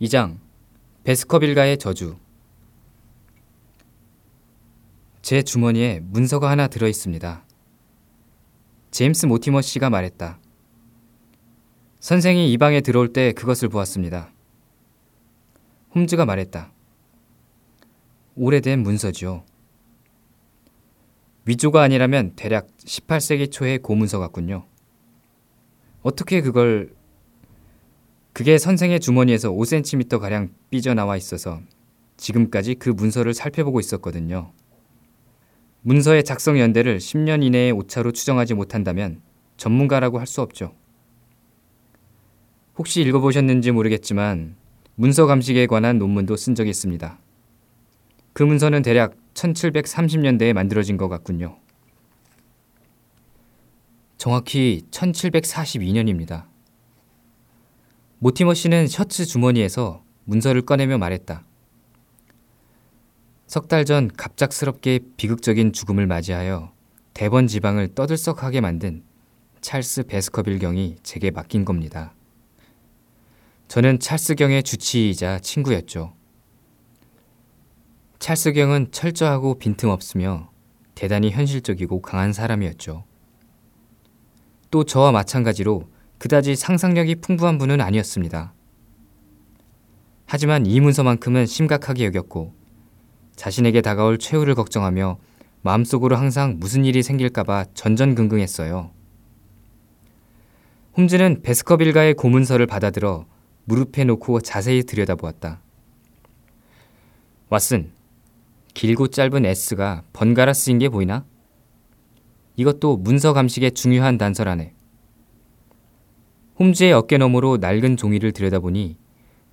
2장 베스커빌가의 저주 제 주머니에 문서가 하나 들어 있습니다. 제임스 모티머 씨가 말했다. 선생이 이 방에 들어올 때 그것을 보았습니다. 홈즈가 말했다. 오래된 문서지요. 위조가 아니라면 대략 18세기 초의 고문서 같군요. 어떻게 그걸 그게 선생의 주머니에서 5cm가량 삐져나와 있어서 지금까지 그 문서를 살펴보고 있었거든요. 문서의 작성 연대를 10년 이내의 오차로 추정하지 못한다면 전문가라고 할 수 없죠. 혹시 읽어보셨는지 모르겠지만 문서 감식에 관한 논문도 쓴 적이 있습니다. 그 문서는 대략 1730년대에 만들어진 것 같군요. 정확히 1742년입니다. 모티머 씨는 셔츠 주머니에서 문서를 꺼내며 말했다. 석 달 전 갑작스럽게 비극적인 죽음을 맞이하여 대번 지방을 떠들썩하게 만든 찰스 베스커빌 경이 제게 맡긴 겁니다. 저는 찰스 경의 주치의이자 친구였죠. 찰스 경은 철저하고 빈틈없으며 대단히 현실적이고 강한 사람이었죠. 또 저와 마찬가지로 그다지 상상력이 풍부한 분은 아니었습니다. 하지만 이 문서만큼은 심각하게 여겼고 자신에게 다가올 최후를 걱정하며 마음속으로 항상 무슨 일이 생길까봐 전전긍긍했어요. 홈즈는 베스커빌가의 고문서를 받아들어 무릎에 놓고 자세히 들여다보았다. 왓슨, 길고 짧은 S가 번갈아 쓰인 게 보이나? 이것도 문서 감식의 중요한 단서라네. 홈즈의 어깨 너머로 낡은 종이를 들여다보니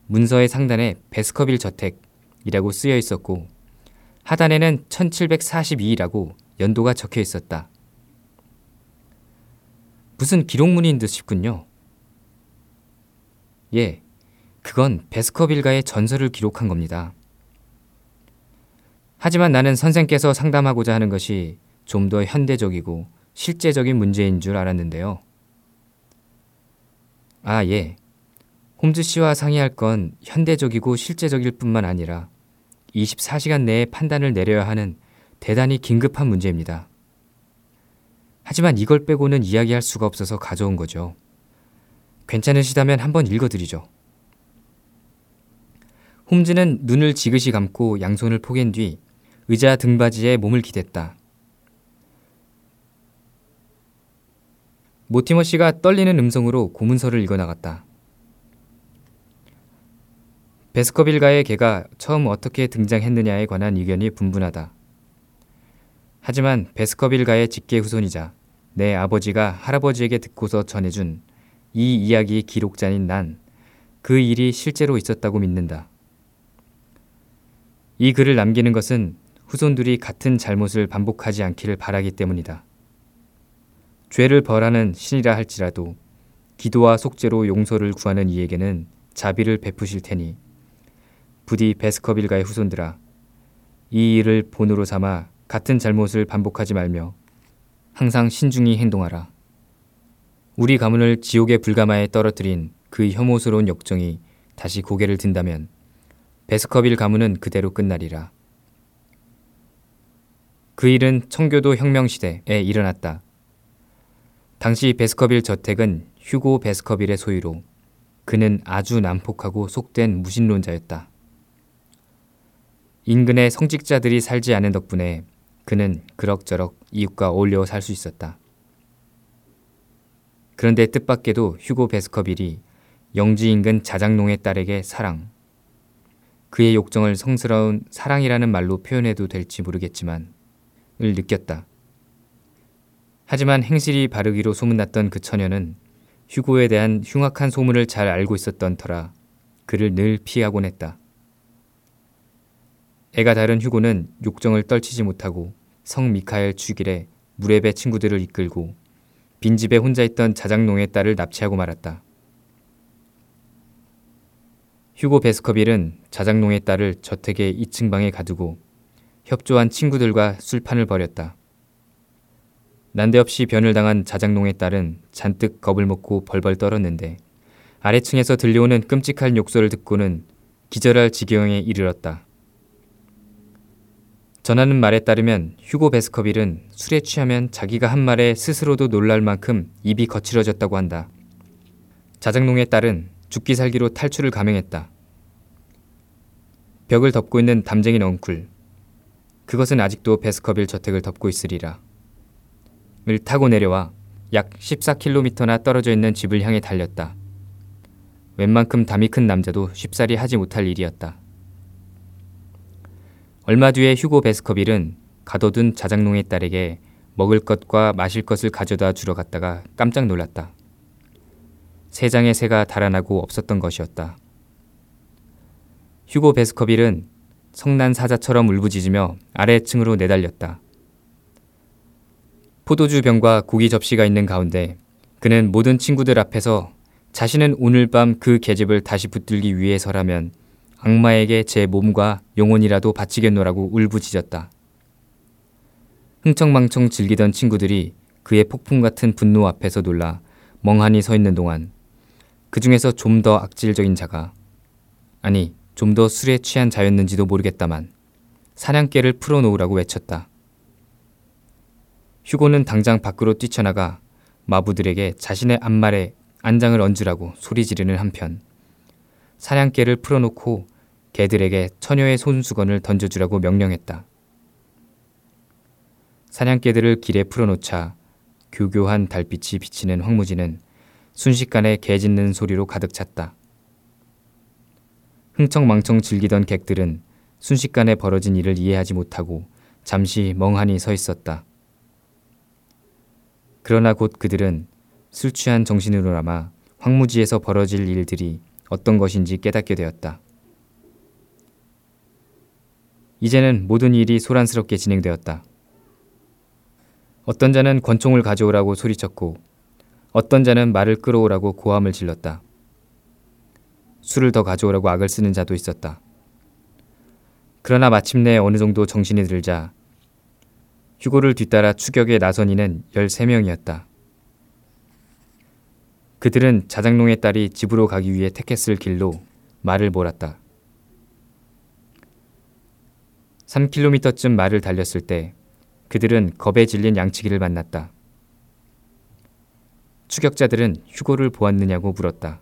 문서의 상단에 베스커빌 저택이라고 쓰여 있었고 하단에는 1742라고 연도가 적혀 있었다. 무슨 기록문인 듯 싶군요. 예, 그건 베스커빌가의 전설을 기록한 겁니다. 하지만 나는 선생께서 상담하고자 하는 것이 좀 더 현대적이고 실제적인 문제인 줄 알았는데요. 아, 예. 홈즈 씨와 상의할 건 현대적이고 실제적일 뿐만 아니라 24시간 내에 판단을 내려야 하는 대단히 긴급한 문제입니다. 하지만 이걸 빼고는 이야기할 수가 없어서 가져온 거죠. 괜찮으시다면 한번 읽어드리죠. 홈즈는 눈을 지그시 감고 양손을 포갠 뒤 의자 등받이에 몸을 기댔다. 모티머 씨가 떨리는 음성으로 고문서를 읽어나갔다. 베스커빌가의 개가 처음 어떻게 등장했느냐에 관한 의견이 분분하다. 하지만 베스커빌가의 직계 후손이자 내 아버지가 할아버지에게 듣고서 전해준 이 이야기 기록자인 난 그 일이 실제로 있었다고 믿는다. 이 글을 남기는 것은 후손들이 같은 잘못을 반복하지 않기를 바라기 때문이다. 죄를 벌하는 신이라 할지라도 기도와 속죄로 용서를 구하는 이에게는 자비를 베푸실 테니 부디 베스커빌가의 후손들아 이 일을 본으로 삼아 같은 잘못을 반복하지 말며 항상 신중히 행동하라. 우리 가문을 지옥의 불가마에 떨어뜨린 그 혐오스러운 역정이 다시 고개를 든다면 베스커빌 가문은 그대로 끝나리라. 그 일은 청교도 혁명 시대에 일어났다. 당시 베스커빌 저택은 휴고 베스커빌의 소유로 그는 아주 난폭하고 속된 무신론자였다. 인근의 성직자들이 살지 않은 덕분에 그는 그럭저럭 이웃과 어울려 살 수 있었다. 그런데 뜻밖에도 휴고 베스커빌이 영지 인근 자장농의 딸에게 사랑, 그의 욕정을 성스러운 사랑이라는 말로 표현해도 될지 모르겠지만 을 느꼈다. 하지만 행실이 바르기로 소문났던 그 처녀는 휴고에 대한 흉악한 소문을 잘 알고 있었던 터라 그를 늘 피하곤 했다. 애가 다른 휴고는 욕정을 떨치지 못하고 성 미카엘 주길에 무레배 친구들을 이끌고 빈집에 혼자 있던 자장농의 딸을 납치하고 말았다. 휴고 베스커빌은 자장농의 딸을 저택의 2층 방에 가두고 협조한 친구들과 술판을 벌였다. 난데없이 변을 당한 자장농의 딸은 잔뜩 겁을 먹고 벌벌 떨었는데 아래층에서 들려오는 끔찍한 욕설을 듣고는 기절할 지경에 이르렀다. 전하는 말에 따르면 휴고 베스커빌은 술에 취하면 자기가 한 말에 스스로도 놀랄 만큼 입이 거칠어졌다고 한다. 자작농의 딸은 죽기 살기로 탈출을 감행했다. 벽을 덮고 있는 담쟁이 넝쿨. 그것은 아직도 베스커빌 저택을 덮고 있으리라. 을 타고 내려와 약 14km나 떨어져 있는 집을 향해 달렸다. 웬만큼 담이 큰 남자도 쉽사리 하지 못할 일이었다. 얼마 뒤에 휴고 베스커빌은 가둬둔 자작농의 딸에게 먹을 것과 마실 것을 가져다 주러 갔다가 깜짝 놀랐다. 세 장의 새가 달아나고 없었던 것이었다. 휴고 베스커빌은 성난 사자처럼 울부짖으며 아래층으로 내달렸다. 포도주 병과 고기 접시가 있는 가운데 그는 모든 친구들 앞에서 자신은 오늘 밤 그 계집을 다시 붙들기 위해서라면 악마에게 제 몸과 영혼이라도 바치겠노라고 울부짖었다. 흥청망청 즐기던 친구들이 그의 폭풍 같은 분노 앞에서 놀라 멍하니 서 있는 동안 그 중에서 좀 더 악질적인 자가 아니 좀 더 술에 취한 자였는지도 모르겠다만 사냥개를 풀어놓으라고 외쳤다. 휴고는 당장 밖으로 뛰쳐나가 마부들에게 자신의 앞말에 안장을 얹으라고 소리 지르는 한편 사냥개를 풀어놓고 개들에게 처녀의 손수건을 던져주라고 명령했다. 사냥개들을 길에 풀어놓자 교교한 달빛이 비치는 황무지는 순식간에 개 짖는 소리로 가득 찼다. 흥청망청 즐기던 객들은 순식간에 벌어진 일을 이해하지 못하고 잠시 멍하니 서 있었다. 그러나 곧 그들은 술 취한 정신으로나마 황무지에서 벌어질 일들이 어떤 것인지 깨닫게 되었다. 이제는 모든 일이 소란스럽게 진행되었다. 어떤 자는 권총을 가져오라고 소리쳤고 어떤 자는 말을 끌어오라고 고함을 질렀다. 술을 더 가져오라고 악을 쓰는 자도 있었다. 그러나 마침내 어느 정도 정신이 들자 휴고를 뒤따라 추격에 나선 이는 13명이었다. 그들은 자작농의 딸이 집으로 가기 위해 택했을 길로 말을 몰았다. 3km쯤 말을 달렸을 때 그들은 겁에 질린 양치기를 만났다. 추격자들은 휴고를 보았느냐고 물었다.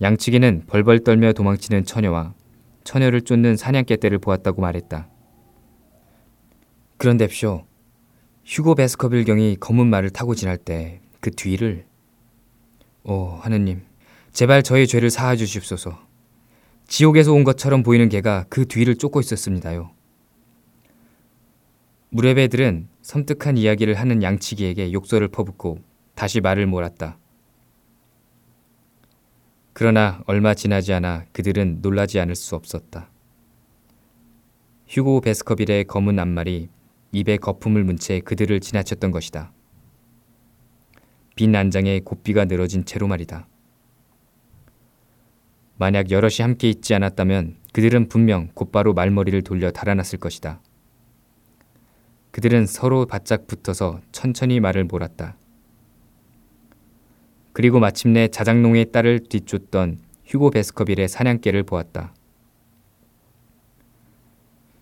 양치기는 벌벌 떨며 도망치는 처녀와 처녀를 쫓는 사냥개떼를 보았다고 말했다. 그런데쇼 휴고 베스커빌 경이 검은 말을 타고 지날 때 그 뒤를 오 하느님 제발 저의 죄를 사하 주십소서. 지옥에서 온 것처럼 보이는 개가 그 뒤를 쫓고 있었습니다요. 무레배들은 섬뜩한 이야기를 하는 양치기에게 욕설을 퍼붓고 다시 말을 몰았다. 그러나 얼마 지나지 않아 그들은 놀라지 않을 수 없었다. 휴고 베스커빌의 검은 앞말이 입에 거품을 문 채 그들을 지나쳤던 것이다. 빈 안장에 곱비가 늘어진 채로 말이다. 만약 여럿이 함께 있지 않았다면 그들은 분명 곧바로 말머리를 돌려 달아났을 것이다. 그들은 서로 바짝 붙어서 천천히 말을 몰았다. 그리고 마침내 자작농의 딸을 뒤쫓던 휴고 베스커빌의 사냥개를 보았다.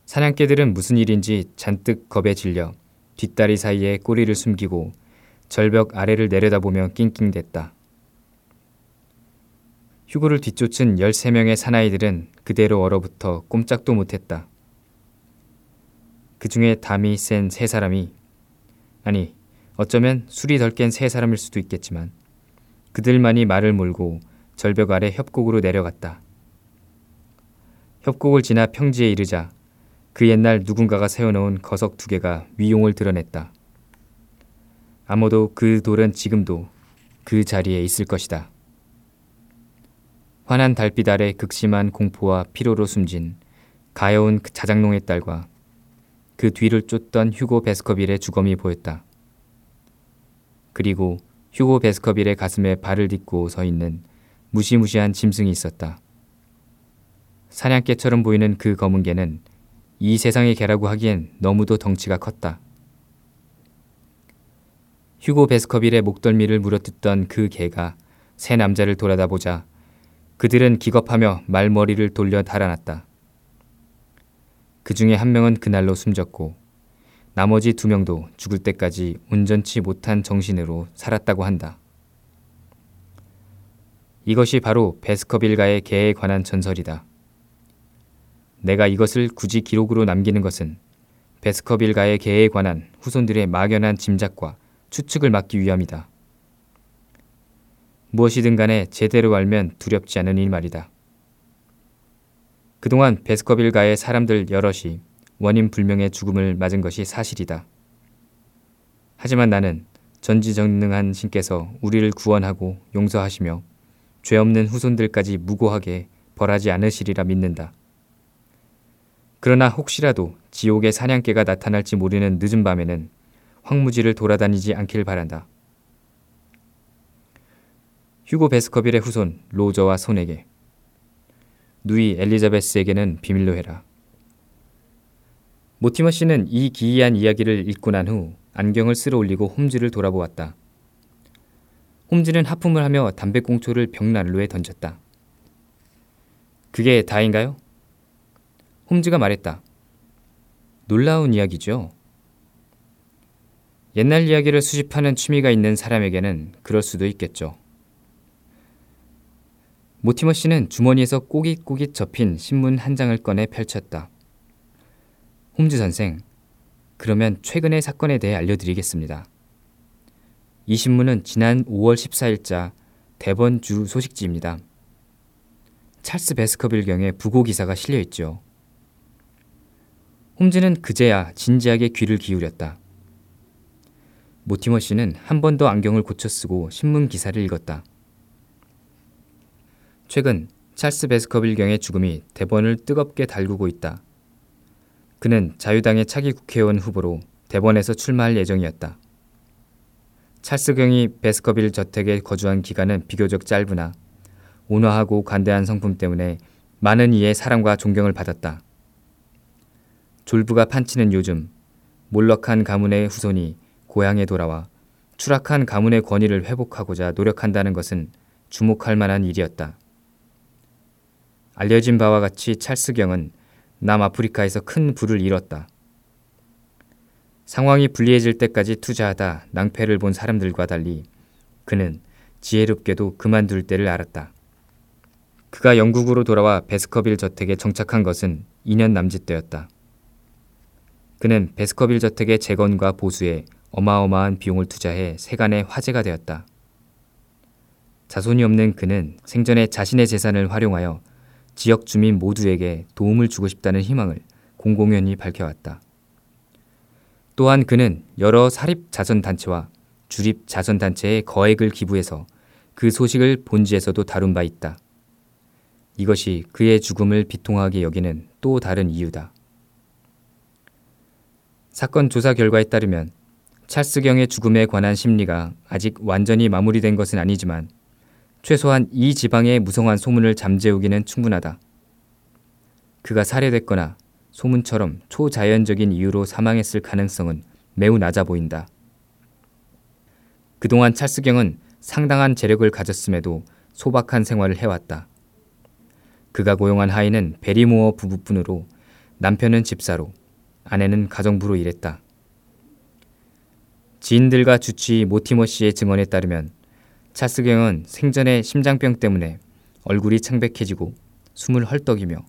사냥개들은 무슨 일인지 잔뜩 겁에 질려 뒷다리 사이에 꼬리를 숨기고 절벽 아래를 내려다보며 낑낑댔다. 휴고를 뒤쫓은 13명의 사나이들은 그대로 얼어붙어 꼼짝도 못했다. 그 중에 담이 센 세 사람이 아니 어쩌면 술이 덜 깬 세 사람일 수도 있겠지만 그들만이 말을 몰고 절벽 아래 협곡으로 내려갔다. 협곡을 지나 평지에 이르자 그 옛날 누군가가 세워놓은 거석 두 개가 위용을 드러냈다. 아무도 그 돌은 지금도 그 자리에 있을 것이다. 환한 달빛 아래 극심한 공포와 피로로 숨진 가여운 그 자작농의 딸과 그 뒤를 쫓던 휴고 베스커빌의 주검이 보였다. 그리고 휴고 베스커빌의 가슴에 발을 딛고 서 있는 무시무시한 짐승이 있었다. 사냥개처럼 보이는 그 검은 개는 이 세상의 개라고 하기엔 너무도 덩치가 컸다. 휴고 베스커빌의 목덜미를 물어뜯던 그 개가 새 남자를 돌아다보자 그들은 기겁하며 말머리를 돌려 달아났다. 그 중에 한 명은 그날로 숨졌고 나머지 두 명도 죽을 때까지 온전치 못한 정신으로 살았다고 한다. 이것이 바로 베스커빌가의 개에 관한 전설이다. 내가 이것을 굳이 기록으로 남기는 것은 베스커빌가의 개에 관한 후손들의 막연한 짐작과 추측을 막기 위함이다. 무엇이든 간에 제대로 알면 두렵지 않은 일 말이다. 그동안 베스커빌가의 사람들 여럿이 원인 불명의 죽음을 맞은 것이 사실이다. 하지만 나는 전지전능한 신께서 우리를 구원하고 용서하시며 죄 없는 후손들까지 무고하게 벌하지 않으시리라 믿는다. 그러나 혹시라도 지옥의 사냥개가 나타날지 모르는 늦은 밤에는 황무지를 돌아다니지 않길 바란다. 휴고 베스커빌의 후손 로저와 손에게 누이 엘리자베스에게는 비밀로 해라. 모티머 씨는 이 기이한 이야기를 읽고 난 후 안경을 쓸어 올리고 홈즈를 돌아보았다. 홈즈는 하품을 하며 담배꽁초를 벽난로에 던졌다. 그게 다인가요? 홈즈가 말했다. 놀라운 이야기죠. 옛날 이야기를 수집하는 취미가 있는 사람에게는 그럴 수도 있겠죠. 모티머 씨는 주머니에서 꼬깃꼬깃 접힌 신문 한 장을 꺼내 펼쳤다. 홈즈 선생, 그러면 최근의 사건에 대해 알려드리겠습니다. 이 신문은 지난 5월 14일자 대번 주 소식지입니다. 찰스 베스커빌 경의 부고 기사가 실려 있죠. 홈즈는 그제야 진지하게 귀를 기울였다. 모티머 씨는 한 번 더 안경을 고쳐 쓰고 신문 기사를 읽었다. 최근 찰스 베스커빌경의 죽음이 대번을 뜨겁게 달구고 있다. 그는 자유당의 차기 국회의원 후보로 대번에서 출마할 예정이었다. 찰스 경이 베스커빌 저택에 거주한 기간은 비교적 짧으나 온화하고 관대한 성품 때문에 많은 이의 사랑과 존경을 받았다. 졸부가 판치는 요즘 몰럭한 가문의 후손이 고향에 돌아와 추락한 가문의 권위를 회복하고자 노력한다는 것은 주목할 만한 일이었다. 알려진 바와 같이 찰스경은 남아프리카에서 큰 부를 잃었다. 상황이 불리해질 때까지 투자하다 낭패를 본 사람들과 달리 그는 지혜롭게도 그만둘 때를 알았다. 그가 영국으로 돌아와 베스커빌 저택에 정착한 것은 2년 남짓 되었다. 그는 베스커빌 저택의 재건과 보수에 어마어마한 비용을 투자해 세간의 화제가 되었다. 자손이 없는 그는 생전에 자신의 재산을 활용하여 지역 주민 모두에게 도움을 주고 싶다는 희망을 공공연히 밝혀왔다. 또한 그는 여러 사립 자선단체와 주립 자선단체에 거액을 기부해서 그 소식을 본지에서도 다룬 바 있다. 이것이 그의 죽음을 비통하게 여기는 또 다른 이유다. 사건 조사 결과에 따르면 찰스경의 죽음에 관한 심리가 아직 완전히 마무리된 것은 아니지만 최소한 이 지방의 무성한 소문을 잠재우기는 충분하다. 그가 살해됐거나 소문처럼 초자연적인 이유로 사망했을 가능성은 매우 낮아 보인다. 그동안 찰스경은 상당한 재력을 가졌음에도 소박한 생활을 해왔다. 그가 고용한 하인은 베리모어 부부뿐으로 남편은 집사로 아내는 가정부로 일했다. 지인들과 주치 모티머 씨의 증언에 따르면 차스경은 생전에 심장병 때문에 얼굴이 창백해지고 숨을 헐떡이며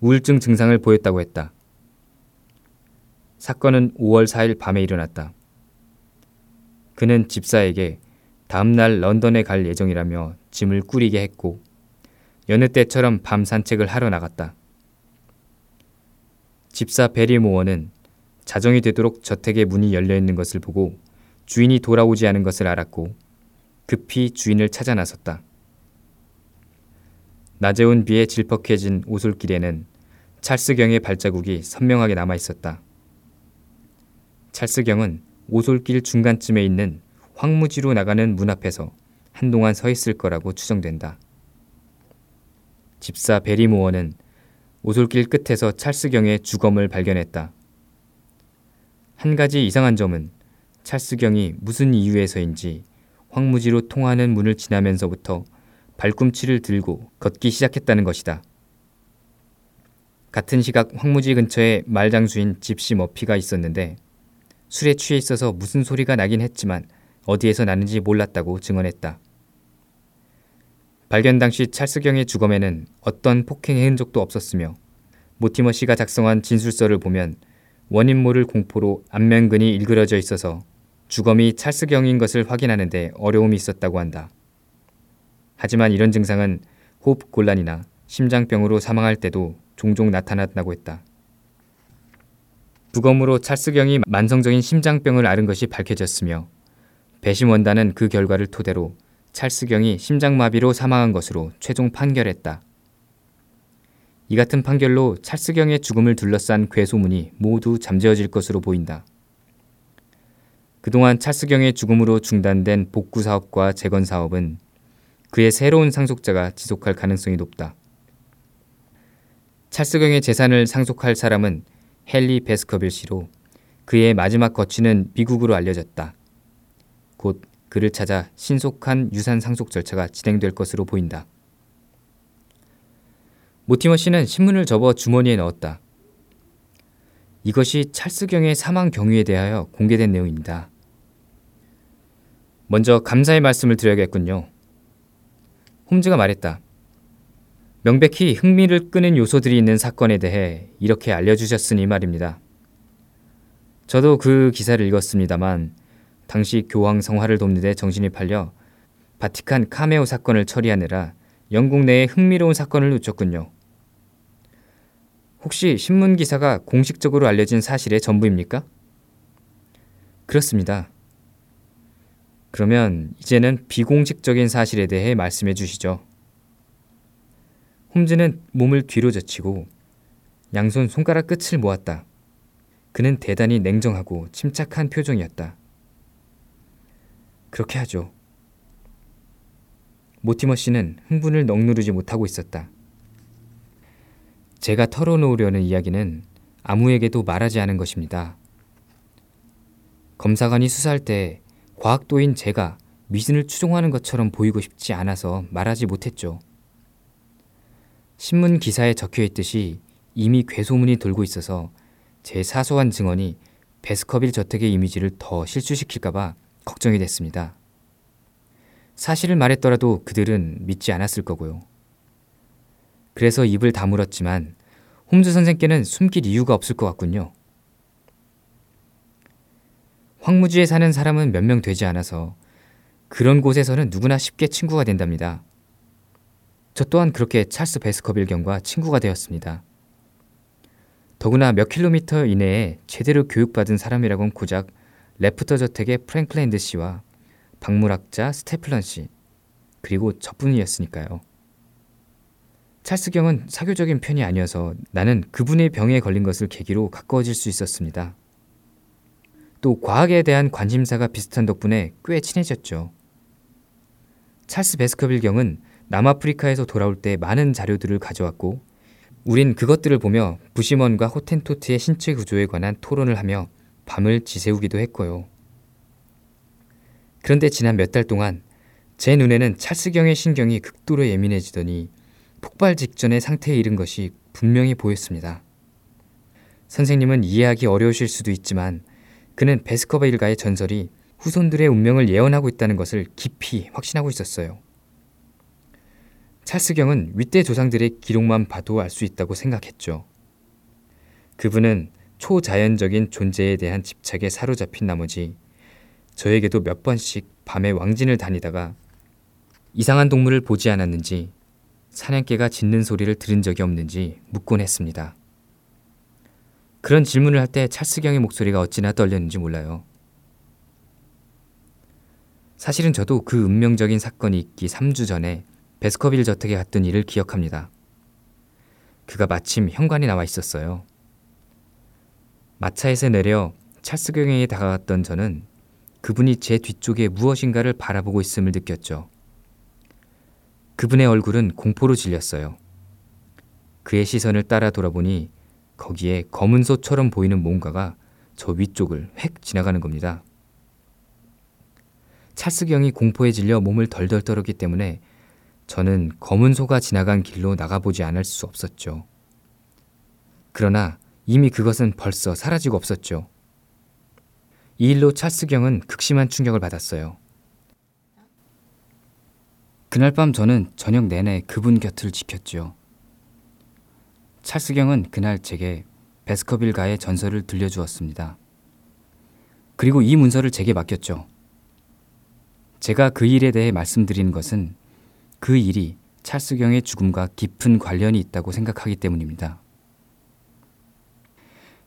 우울증 증상을 보였다고 했다. 사건은 5월 4일 밤에 일어났다. 그는 집사에게 다음날 런던에 갈 예정이라며 짐을 꾸리게 했고 여느 때처럼 밤 산책을 하러 나갔다. 집사 베리 모어는 자정이 되도록 저택의 문이 열려 있는 것을 보고 주인이 돌아오지 않은 것을 알았고 급히 주인을 찾아 나섰다. 낮에 온 비에 질퍽해진 오솔길에는 찰스경의 발자국이 선명하게 남아 있었다. 찰스경은 오솔길 중간쯤에 있는 황무지로 나가는 문 앞에서 한동안 서 있을 거라고 추정된다. 집사 베리모어는 오솔길 끝에서 찰스경의 주검을 발견했다. 한 가지 이상한 점은 찰스경이 무슨 이유에서인지 황무지로 통하는 문을 지나면서부터 발꿈치를 들고 걷기 시작했다는 것이다. 같은 시각 황무지 근처에 말장수인 집시 머피가 있었는데 술에 취해 있어서 무슨 소리가 나긴 했지만 어디에서 나는지 몰랐다고 증언했다. 발견 당시 찰스경의 주검에는 어떤 폭행의 흔적도 없었으며 모티머 씨가 작성한 진술서를 보면 원인 모를 공포로 안면근이 일그러져 있어서 주검이 찰스경인 것을 확인하는데 어려움이 있었다고 한다. 하지만 이런 증상은 호흡 곤란이나 심장병으로 사망할 때도 종종 나타났다고 했다. 부검으로 찰스경이 만성적인 심장병을 앓은 것이 밝혀졌으며 배심 원단은 그 결과를 토대로 찰스경이 심장마비로 사망한 것으로 최종 판결했다. 이 같은 판결로 찰스경의 죽음을 둘러싼 괴소문이 모두 잠재워질 것으로 보인다. 그동안 찰스경의 죽음으로 중단된 복구 사업과 재건 사업은 그의 새로운 상속자가 지속할 가능성이 높다. 찰스경의 재산을 상속할 사람은 헨리 베스커빌 씨로 그의 마지막 거취는 미국으로 알려졌다. 곧 그를 찾아 신속한 유산 상속 절차가 진행될 것으로 보인다. 모티머 씨는 신문을 접어 주머니에 넣었다. 이것이 찰스경의 사망 경위에 대하여 공개된 내용입니다. 먼저 감사의 말씀을 드려야겠군요. 홈즈가 말했다. 명백히 흥미를 끄는 요소들이 있는 사건에 대해 이렇게 알려주셨으니 말입니다. 저도 그 기사를 읽었습니다만 당시 교황 성화를 돕는 데 정신이 팔려 바티칸 카메오 사건을 처리하느라 영국 내에 흥미로운 사건을 놓쳤군요. 혹시 신문 기사가 공식적으로 알려진 사실의 전부입니까? 그렇습니다. 그러면 이제는 비공식적인 사실에 대해 말씀해 주시죠. 홈즈는 몸을 뒤로 젖히고 양손 손가락 끝을 모았다. 그는 대단히 냉정하고 침착한 표정이었다. 그렇게 하죠. 모티머 씨는 흥분을 넉누르지 못하고 있었다. 제가 털어놓으려는 이야기는 아무에게도 말하지 않은 것입니다. 검사관이 수사할 때 과학도인 제가 미신을 추종하는 것처럼 보이고 싶지 않아서 말하지 못했죠. 신문 기사에 적혀 있듯이 이미 괴소문이 돌고 있어서 제 사소한 증언이 베스커빌 저택의 이미지를 더 실추시킬까봐 걱정이 됐습니다. 사실을 말했더라도 그들은 믿지 않았을 거고요. 그래서 입을 다물었지만 홈즈 선생께는 숨길 이유가 없을 것 같군요. 황무지에 사는 사람은 몇 명 되지 않아서 그런 곳에서는 누구나 쉽게 친구가 된답니다. 저 또한 그렇게 찰스 베스커빌경과 친구가 되었습니다. 더구나 몇 킬로미터 이내에 제대로 교육받은 사람이라곤 고작 래프터 저택의 프랭클랜드 씨와 박물학자 스테플턴 씨 그리고 저뿐이었으니까요. 찰스경은 사교적인 편이 아니어서 나는 그분의 병에 걸린 것을 계기로 가까워질 수 있었습니다. 또 과학에 대한 관심사가 비슷한 덕분에 꽤 친해졌죠. 찰스 배스커빌 경은 남아프리카에서 돌아올 때 많은 자료들을 가져왔고 우린 그것들을 보며 부시먼과 호텐토트의 신체 구조에 관한 토론을 하며 밤을 지새우기도 했고요. 그런데 지난 몇 달 동안 제 눈에는 찰스경의 신경이 극도로 예민해지더니 폭발 직전의 상태에 이른 것이 분명히 보였습니다. 선생님은 이해하기 어려우실 수도 있지만 그는 베스커버 일가의 전설이 후손들의 운명을 예언하고 있다는 것을 깊이 확신하고 있었어요. 찰스경은 윗대 조상들의 기록만 봐도 알 수 있다고 생각했죠. 그분은 초자연적인 존재에 대한 집착에 사로잡힌 나머지 저에게도 몇 번씩 밤에 왕진을 다니다가 이상한 동물을 보지 않았는지 사냥개가 짖는 소리를 들은 적이 없는지 묻곤 했습니다. 그런 질문을 할 때 찰스경의 목소리가 어찌나 떨렸는지 몰라요. 사실은 저도 그 운명적인 사건이 있기 3주 전에 베스커빌 저택에 갔던 일을 기억합니다. 그가 마침 현관에 나와 있었어요. 마차에서 내려 찰스 경에게 다가갔던 저는 그분이 제 뒤쪽에 무엇인가를 바라보고 있음을 느꼈죠. 그분의 얼굴은 공포로 질렸어요. 그의 시선을 따라 돌아보니 거기에 검은 소처럼 보이는 뭔가가 저 위쪽을 획 지나가는 겁니다. 찰스 경이 공포에 질려 몸을 덜덜 떨었기 때문에 저는 검은 소가 지나간 길로 나가보지 않을 수 없었죠. 그러나 이미 그것은 벌써 사라지고 없었죠. 이 일로 찰스경은 극심한 충격을 받았어요. 그날 밤 저는 저녁 내내 그분 곁을 지켰죠. 찰스경은 그날 제게 베스커빌가의 전설을 들려주었습니다. 그리고 이 문서를 제게 맡겼죠. 제가 그 일에 대해 말씀드리는 것은 그 일이 찰스경의 죽음과 깊은 관련이 있다고 생각하기 때문입니다.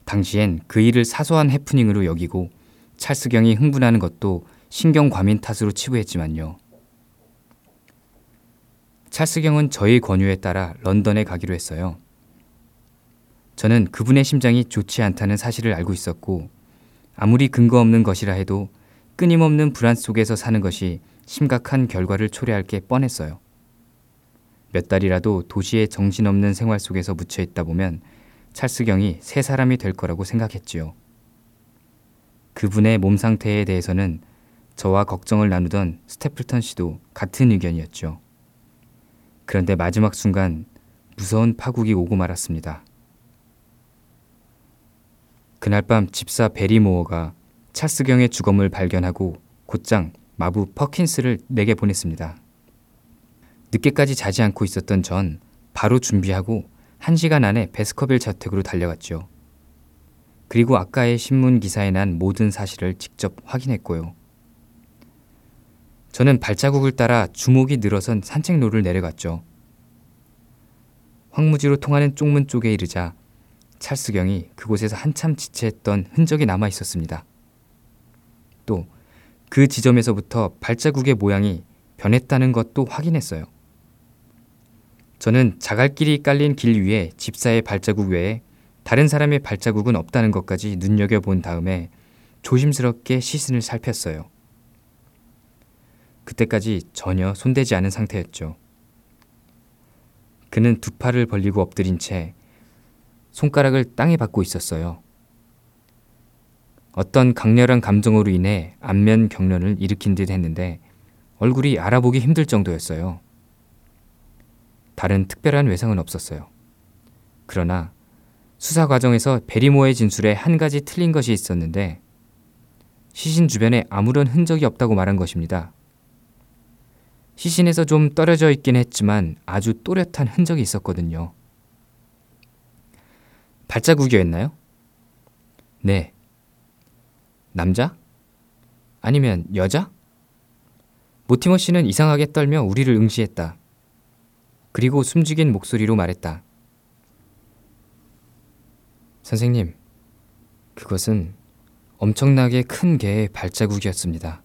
당시엔 그 일을 사소한 해프닝으로 여기고 찰스경이 흥분하는 것도 신경 과민 탓으로 치부했지만요. 찰스경은 저의 권유에 따라 런던에 가기로 했어요. 저는 그분의 심장이 좋지 않다는 사실을 알고 있었고 아무리 근거 없는 것이라 해도 끊임없는 불안 속에서 사는 것이 심각한 결과를 초래할 게 뻔했어요. 몇 달이라도 도시의 정신없는 생활 속에서 묻혀 있다 보면 찰스경이 새 사람이 될 거라고 생각했지요. 그분의 몸 상태에 대해서는 저와 걱정을 나누던 스테플턴 씨도 같은 의견이었죠. 그런데 마지막 순간 무서운 파국이 오고 말았습니다. 그날 밤 집사 배리모어가 찰스경의 주검을 발견하고 곧장 마부 퍼킨스를 내게 보냈습니다. 늦게까지 자지 않고 있었던 전 바로 준비하고 한 시간 안에 배스커빌 저택으로 달려갔죠. 그리고 아까의 신문 기사에 난 모든 사실을 직접 확인했고요. 저는 발자국을 따라 주목이 늘어선 산책로를 내려갔죠. 황무지로 통하는 쪽문 쪽에 이르자 찰스경이 그곳에서 한참 지체했던 흔적이 남아 있었습니다. 또 그 지점에서부터 발자국의 모양이 변했다는 것도 확인했어요. 저는 자갈길이 깔린 길 위에 집사의 발자국 외에 다른 사람의 발자국은 없다는 것까지 눈여겨본 다음에 조심스럽게 시신을 살폈어요. 그때까지 전혀 손대지 않은 상태였죠. 그는 두 팔을 벌리고 엎드린 채 손가락을 땅에 받고 있었어요. 어떤 강렬한 감정으로 인해 안면 경련을 일으킨 듯 했는데 얼굴이 알아보기 힘들 정도였어요. 다른 특별한 외상은 없었어요. 그러나 수사 과정에서 베리모의 진술에 한 가지 틀린 것이 있었는데 시신 주변에 아무런 흔적이 없다고 말한 것입니다. 시신에서 좀 떨어져 있긴 했지만 아주 또렷한 흔적이 있었거든요. 발자국이었나요? 네. 남자? 아니면 여자? 모티머 씨는 이상하게 떨며 우리를 응시했다. 그리고 숨죽인 목소리로 말했다. 선생님, 그것은 엄청나게 큰 개의 발자국이었습니다.